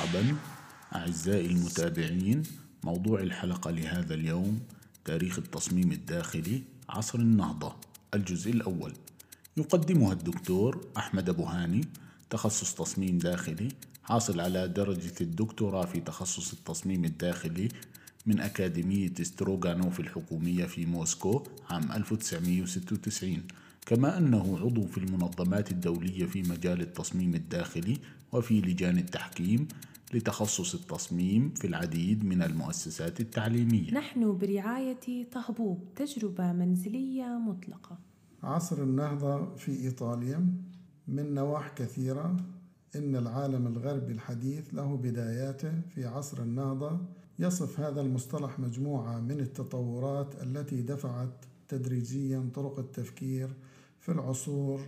مرحبا أعزائي المتابعين موضوع الحلقة لهذا اليوم تاريخ التصميم الداخلي عصر النهضة الجزء الأول. يقدمها الدكتور أحمد أبو هاني تخصص تصميم داخلي حاصل على درجة الدكتوراه في تخصص التصميم الداخلي من أكاديمية ستروغانوف الحكومية في موسكو عام 1996 كما أنه عضو في المنظمات الدولية في مجال التصميم الداخلي وفي لجان التحكيم لتخصص التصميم في العديد من المؤسسات التعليمية. نحن برعاية طهبوب تجربة منزلية مطلقة. عصر النهضة في إيطاليا من نواح كثيرة إن العالم الغربي الحديث له بداياته في عصر النهضة. يصف هذا المصطلح مجموعة من التطورات التي دفعت تدريجيا طرق التفكير في العصور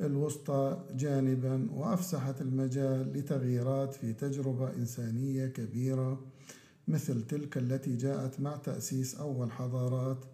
الوسطى جانبا وأفسحت المجال لتغييرات في تجربة إنسانية كبيرة مثل تلك التي جاءت مع تأسيس أول حضارات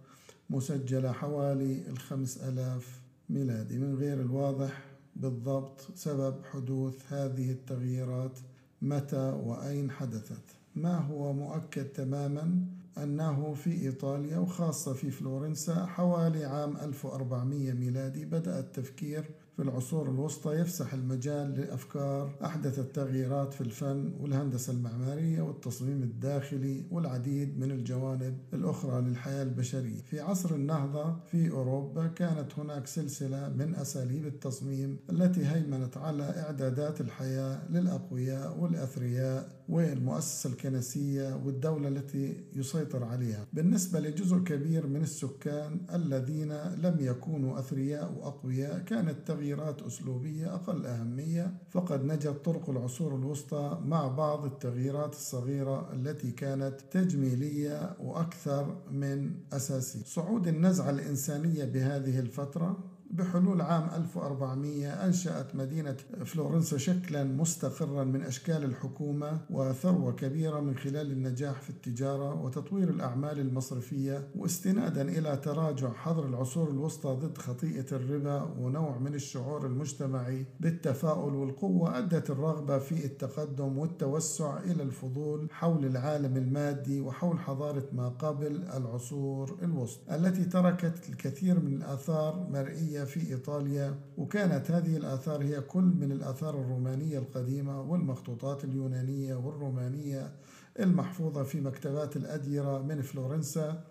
مسجلة حوالي الخمس آلاف ميلادي. من غير الواضح بالضبط سبب حدوث هذه التغييرات متى وأين حدثت. ما هو مؤكد تماما أنه في إيطاليا وخاصة في فلورنسا حوالي عام 1400 ميلادي بدأ التفكير في العصور الوسطى يفسح المجال لأفكار أحدثت تغييرات في الفن والهندسة المعمارية والتصميم الداخلي والعديد من الجوانب الأخرى للحياة البشرية. في عصر النهضة في أوروبا كانت هناك سلسلة من أساليب التصميم التي هيمنت على إعدادات الحياة للأقوياء والأثرياء والمؤسسة الكنسية والدولة التي يسيطر عليها. بالنسبة لجزء كبير من السكان الذين لم يكونوا أثرياء وأقوياء كانت تغييرات أسلوبية أقل أهمية فقد نجت طرق العصور الوسطى مع بعض التغييرات الصغيرة التي كانت تجميلية وأكثر من أساسية. صعود النزعة الإنسانية بهذه الفترة بحلول عام 1400 أنشأت مدينة فلورنسا شكلا مستقرا من أشكال الحكومة وثروة كبيرة من خلال النجاح في التجارة وتطوير الأعمال المصرفية واستنادا إلى تراجع حظر العصور الوسطى ضد خطيئة الربا ونوع من الشعور المجتمعي بالتفاؤل والقوة أدت الرغبة في التقدم والتوسع إلى الفضول حول العالم المادي وحول حضارة ما قبل العصور الوسطى التي تركت الكثير من الآثار مرئية في إيطاليا وكانت هذه الآثار هي كل من الآثار الرومانية القديمة والمخطوطات اليونانية والرومانية المحفوظة في مكتبات الأديرة من فلورنسا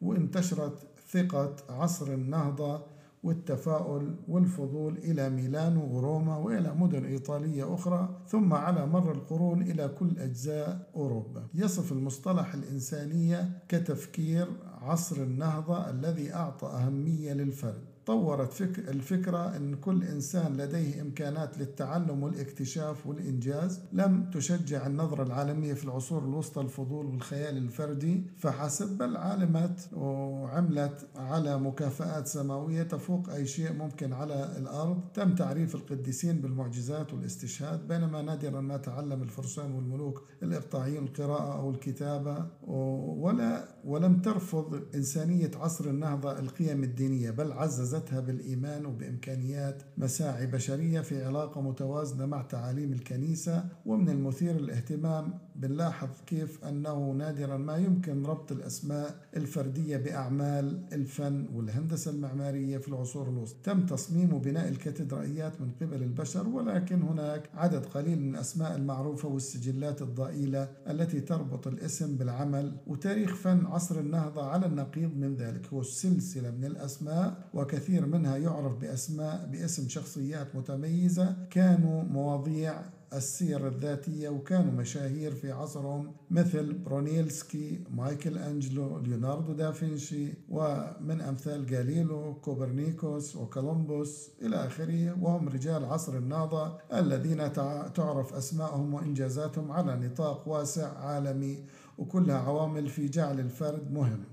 وانتشرت ثقة عصر النهضة والتفاؤل والفضول إلى ميلانو وروما وإلى مدن إيطالية أخرى ثم على مر القرون إلى كل أجزاء أوروبا. يصف المصطلح الإنسانية كتفكير عصر النهضة الذي أعطى أهمية للفرد. طورت فك الفكرة أن كل إنسان لديه إمكانات للتعلم والاكتشاف والإنجاز لم تشجع النظرة العالمية في العصور الوسطى الفضول والخيال الفردي. فحسب بل علمت وعملت على مكافآت سماوية تفوق أي شيء ممكن على الأرض. تم تعريف القديسين بالمعجزات والاستشهاد بينما نادرا ما تعلم الفرسان والملوك الإقطاعيين القراءة أو الكتابة. ولا ولم ترفض إنسانية عصر النهضة القيم الدينية بل عززت عزتها بالإيمان وبإمكانيات مساعي بشرية في علاقة متوازنة مع تعاليم الكنيسة ومن المثير للاهتمام بنلاحظ كيف أنه نادرا ما يمكن ربط الأسماء الفردية بأعمال الفن والهندسة المعمارية في العصور الوسطى. تم تصميم وبناء الكاتدرائيات من قبل البشر ولكن هناك عدد قليل من الأسماء المعروفة والسجلات الضئيلة التي تربط الاسم بالعمل وتاريخ فن عصر النهضة على النقيض من ذلك. هو سلسلة من الأسماء وكثير منها يعرف بأسماء باسم شخصيات متميزة كانوا مواضيع السير الذاتية وكانوا مشاهير في عصرهم مثل برونيلسكي مايكل أنجلو ليوناردو دافنشي ومن أمثال جاليلو كوبرنيكوس وكولومبوس إلى آخره. وهم رجال عصر النهضة الذين تعرف أسمائهم وإنجازاتهم على نطاق واسع عالمي وكلها عوامل في جعل الفرد مهم.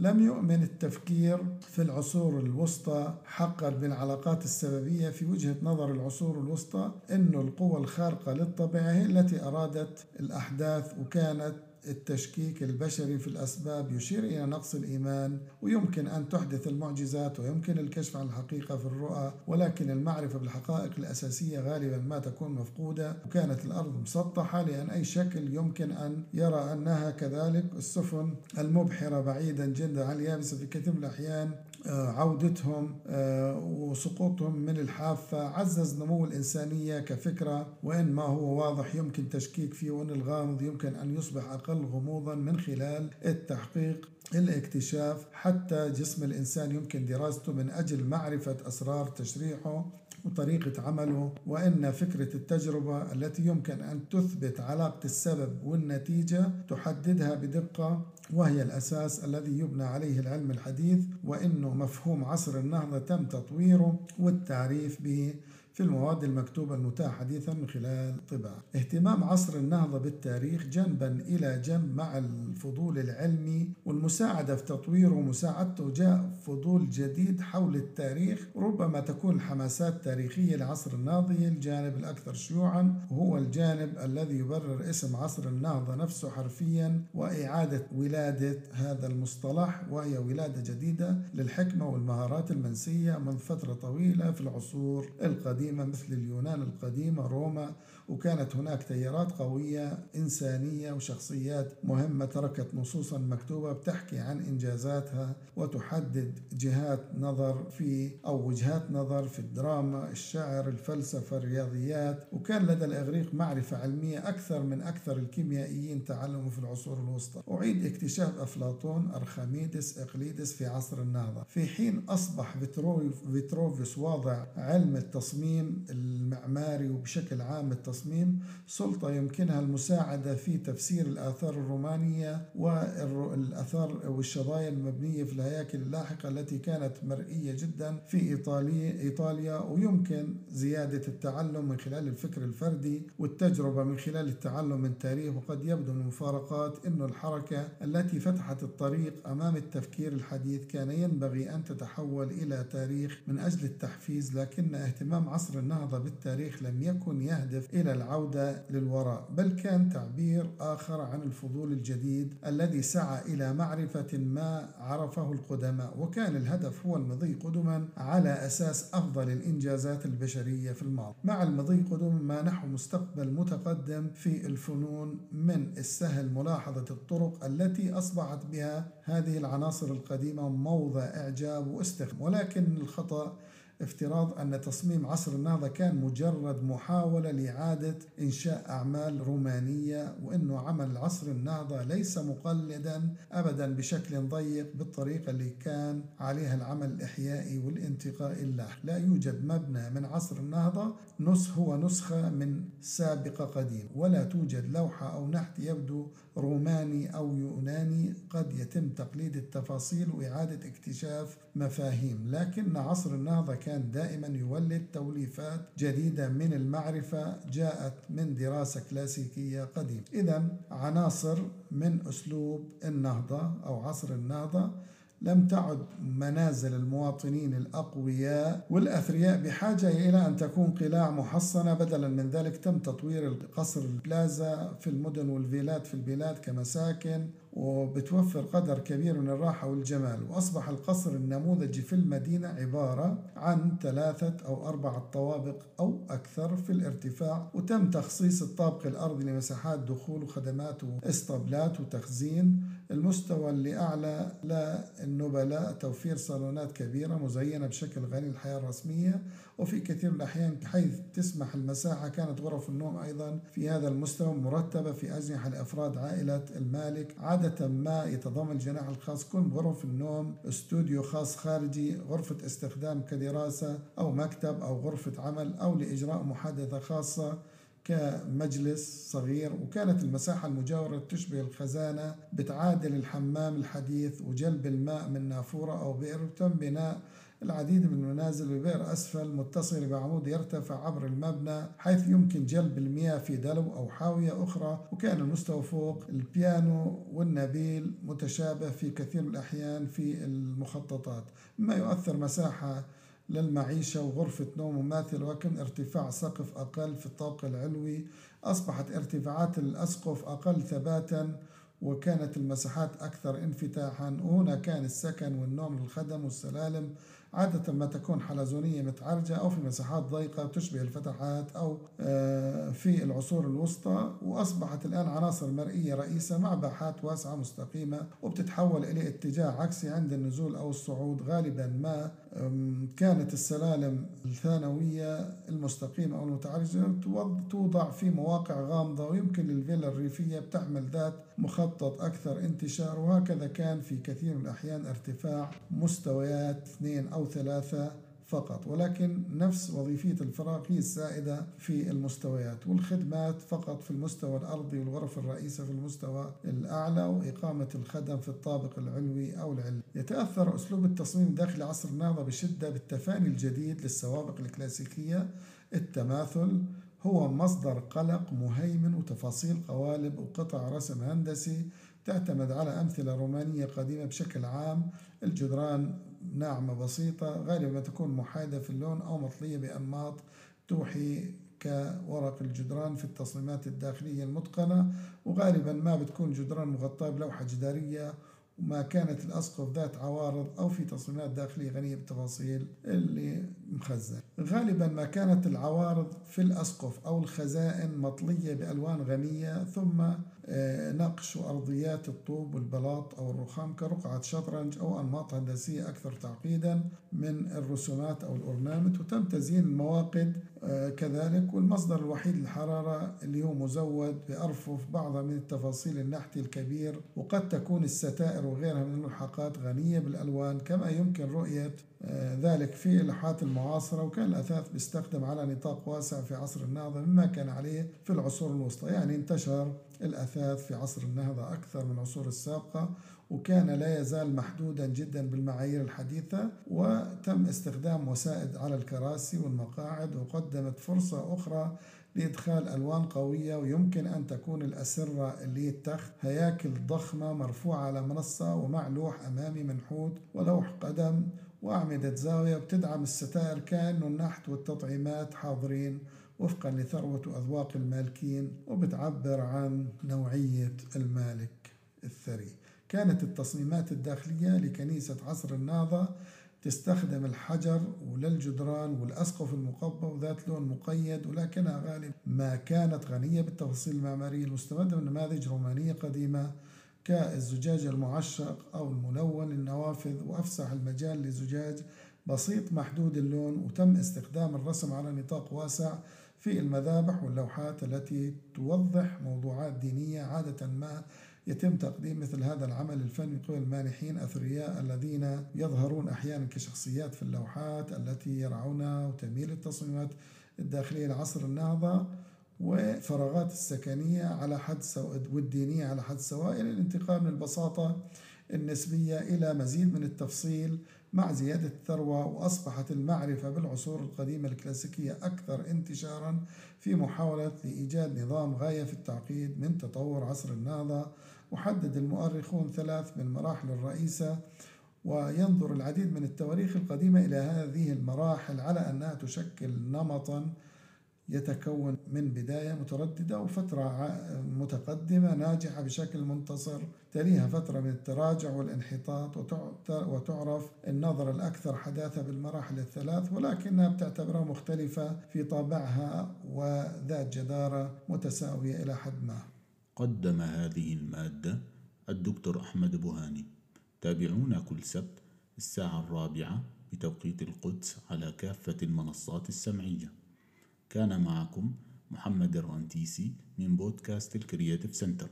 لم يؤمن التفكير في العصور الوسطى حقا بالعلاقات السببية في وجهة نظر العصور الوسطى أن القوى الخارقة للطبيعة هي التي أرادت الأحداث وكانت التشكيك البشري في الأسباب يشير إلى نقص الإيمان ويمكن أن تحدث المعجزات ويمكن الكشف عن الحقيقة في الرؤى ولكن المعرفة بالحقائق الأساسية غالبا ما تكون مفقودة وكانت الأرض مسطحة لأن أي شكل يمكن أن يرى أنها كذلك السفن المبحرة بعيدا جدا عن اليابسة في كثير من الأحيان. آه، عودتهم آه، وسقوطهم من الحافة عزز نمو الإنسانية كفكرة وإن ما هو واضح يمكن تشكيك فيه وإن الغامض يمكن أن يصبح أقل غموضا من خلال التحقيق الاكتشاف حتى جسم الإنسان يمكن دراسته من أجل معرفة أسرار تشريحه وطريقة عمله وإن فكرة التجربة التي يمكن أن تثبت علاقة السبب والنتيجة تحددها بدقة وهي الأساس الذي يبنى عليه العلم الحديث وإنه مفهوم عصر النهضة تم تطويره والتعريف به. في المواد المكتوبة المتاحة حديثا من خلال الطباعة اهتمام عصر النهضة بالتاريخ جنبا إلى جنب مع الفضول العلمي والمساعدة في تطويره ومساعدته جاء فضول جديد حول التاريخ ربما تكون الحماسات التاريخية لعصر النهضة الجانب الأكثر شيوعا وهو الجانب الذي يبرر اسم عصر النهضة نفسه حرفيا وإعادة ولادة هذا المصطلح وهي ولادة جديدة للحكمة والمهارات المنسية من فترة طويلة في العصور القديمة. القديمة مثل اليونان القديمة روما وكانت هناك تيارات قوية إنسانية وشخصيات مهمة تركت نصوصا مكتوبة بتحكي عن إنجازاتها وتحدد جهات نظر في أو وجهات نظر في الدراما الشعر الفلسفة الرياضيات. وكان لدى الإغريق معرفة علمية أكثر من أكثر الكيميائيين تعلموا في العصور الوسطى. أعيد اكتشاف أفلاطون أرخميدس إقليدس في عصر النهضة. في حين أصبح فيتروفيوس واضع علم التصميم المعماري وبشكل عام التصميم التصميم سلطة يمكنها المساعدة في تفسير الآثار الرومانية والآثار والشظايا المبنية في الهياكل اللاحقة التي كانت مرئية جدا في إيطاليا إيطاليا ويمكن زيادة التعلم من خلال الفكر الفردي والتجربة من خلال التعلم من تاريخ وقد يبدو من المفارقات أن الحركة التي فتحت الطريق أمام التفكير الحديث كان ينبغي أن تتحول إلى تاريخ من أجل التحفيز لكن اهتمام عصر النهضة بالتاريخ لم يكن يهدف إلى العودة للوراء بل كان تعبير آخر عن الفضول الجديد الذي سعى إلى معرفة ما عرفه القدماء. وكان الهدف هو المضي قدما على أساس أفضل الإنجازات البشرية في الماضي. مع المضي قدما نحو مستقبل متقدم في الفنون من السهل ملاحظة الطرق التي أصبحت بها هذه العناصر القديمة موضع إعجاب واستخدام ولكن الخطأ افتراض أن تصميم عصر النهضة كان مجرد محاولة لإعادة إنشاء أعمال رومانية وأنه عمل عصر النهضة ليس مقلدا أبدا بشكل ضيق بالطريقة اللي كان عليها العمل الإحيائي والانتقائي اللاحق لا يوجد مبنى من عصر النهضة نسخ هو نسخة من سابقة قديم ولا توجد لوحة أو نحت يبدو روماني أو يوناني. قد يتم تقليد التفاصيل وإعادة اكتشاف مفاهيم لكن عصر النهضة كان دائما يولد توليفات جديدة من المعرفة جاءت من دراسة كلاسيكية قديمة. إذا عناصر من أسلوب النهضة أو عصر النهضة لم تعد منازل المواطنين الأقوياء والأثرياء بحاجة إلى أن تكون قلاع محصنة. بدلا من ذلك تم تطوير قصر البلازا في المدن والفيلات في البلاد كمساكن وبتوفر قدر كبير من الراحة والجمال. وأصبح القصر النموذجي في المدينة عبارة عن ثلاثة أو أربعة طوابق أو أكثر في الارتفاع وتم تخصيص الطابق الأرضي لمساحات دخول وخدمات واسطبلات وتخزين. المستوى اللي أعلى للنبلاء توفير صالونات كبيرة مزينة بشكل غني الحياة الرسمية. وفي كثير من الأحيان حيث تسمح المساحة كانت غرف النوم أيضا في هذا المستوى مرتبة في أجنحة لأفراد عائلة المالك. عادة ما يتضمن الجناح الخاص كل غرف النوم استوديو خاص خارجي غرفة استخدام كدراسة أو مكتب أو غرفة عمل أو لإجراء محادثة خاصة. كمجلس صغير وكانت المساحة المجاورة تشبه الخزانة بتعادل الحمام الحديث وجلب الماء من نافورة أو بئر وتم بناء العديد من المنازل ببئر أسفل متصل بعمود يرتفع عبر المبنى حيث يمكن جلب المياه في دلو أو حاوية أخرى وكان المستوى فوق البيانو والنبيل متشابه في كثير من الأحيان في المخططات. ما يؤثر مساحة للمعيشة وغرفة نوم مماثلة ولكن ارتفاع سقف أقل في الطابق العلوي. أصبحت ارتفاعات الأسقف أقل ثباتا وكانت المساحات أكثر انفتاحا. وهنا كان السكن والنوم للخدم والسلالم عادة ما تكون حلزونية متعرجة أو في مساحات ضيقة تشبه الفتحات أو آه، في العصور الوسطى وأصبحت الآن عناصر مرئية رئيسة مع باحات واسعة مستقيمة وبتتحول إلى اتجاه عكسي عند النزول أو الصعود. غالبا ما كانت السلالم الثانوية المستقيمة أو المتعرجة توضع في مواقع غامضة ويمكن للفيلا الريفية بتحمل ذات مخطط أكثر انتشار وهكذا كان في كثير من الأحيان ارتفاع مستويات اثنين أو ثلاثة فقط. ولكن نفس وظيفية الفراغ هي السائدة في المستويات والخدمات فقط في المستوى الأرضي والغرف الرئيسة في المستوى الأعلى وإقامة الخدم في الطابق العلوي أو العلوي يتأثر أسلوب التصميم داخل عصر النهضة بشدة بالتفاني الجديد للسوابق الكلاسيكية التماثل هو مصدر قلق مهيمن وتفاصيل قوالب وقطع رسم هندسي تعتمد على أمثلة رومانية قديمة بشكل عام. الجدران ناعمة بسيطة غالبا تكون محايدة في اللون أو مطلية بأنماط توحي كورق الجدران في التصميمات الداخلية المتقنة. وغالبا ما بتكون جدران مغطاة بلوحة جدارية وما كانت الأسقف ذات عوارض أو في تصميمات داخلية غنية بالتفاصيل اللي مخزن غالبا ما كانت العوارض في الأسقف أو الخزائن مطلية بألوان غنية ثم آه، نقش وأرضيات الطوب والبلاط أو الرخام كرقعة شطرنج أو أنماط هندسية أكثر تعقيدا من الرسومات أو الأورنامنت وتم تزيين المواقد آه، كذلك والمصدر الوحيد للحرارة اللي هو مزود بأرفف بعض من التفاصيل النحتي الكبير وقد تكون الستائر وغيرها من الملحقات غنية بالألوان كما يمكن رؤية ذلك في اللوحات المعاصرة وكان الأثاث بيستخدم على نطاق واسع في عصر النهضة مما كان عليه في العصور الوسطى. يعني انتشر الأثاث في عصر النهضة أكثر من العصور السابقة وكان لا يزال محدودا جدا بالمعايير الحديثة وتم استخدام وسائد على الكراسي والمقاعد وقدمت فرصة أخرى لإدخال ألوان قوية ويمكن أن تكون الأسرة اللي التخت هياكل ضخمة مرفوعة على منصة ومع لوح أمامي منحوت ولوح قدم وأعمدة زاوية بتدعم الستائر كأنه النحت والتطعيمات حاضرين وفقا لثروة وأذواق المالكين وبتعبر عن نوعية المالك الثري. كانت التصميمات الداخلية لكنيسة عصر النهضة تستخدم الحجر وللجدران والأسقف المقبة وذات لون مقيد ولكنها غالب ما كانت غنية بالتفاصيل المعمارية المستمدة من نماذج رومانية قديمة كالزجاج المعشق أو الملون النوافذ وأفسح المجال لزجاج بسيط محدود اللون وتم استخدام الرسم على نطاق واسع في المذابح واللوحات التي توضح موضوعات دينية عادة ما يتم تقديم مثل هذا العمل الفني قبل المانحين أثرياء الذين يظهرون أحيانا كشخصيات في اللوحات التي يرعونها وتميل التصميمات الداخلية لعصر النهضة. وفراغات السكنية على حد سواء والدينية على حد سواء إلى الانتقال من البساطة النسبية إلى مزيد من التفصيل مع زيادة الثروة وأصبحت المعرفة بالعصور القديمة الكلاسيكية أكثر انتشارا في محاولة لإيجاد نظام غاية في التعقيد من تطور عصر النهضة. وحدد المؤرخون ثلاث من المراحل الرئيسة وينظر العديد من التواريخ القديمة إلى هذه المراحل على أنها تشكل نمطا يتكون من بداية مترددة وفترة متقدمة ناجحة بشكل منتصر. تليها فترة من التراجع والانحطاط وتعرف النظرة الأكثر حداثة بالمراحل الثلاث ولكنها بتعتبرها مختلفة في طابعها وذات جدارة متساوية إلى حد ما. قدم هذه المادة الدكتور أحمد بوهاني. تابعونا كل سبت الساعة الرابعة بتوقيت القدس على كافة المنصات السمعية. كان معكم محمد الرنتيسي من بودكاست ال Creative Center.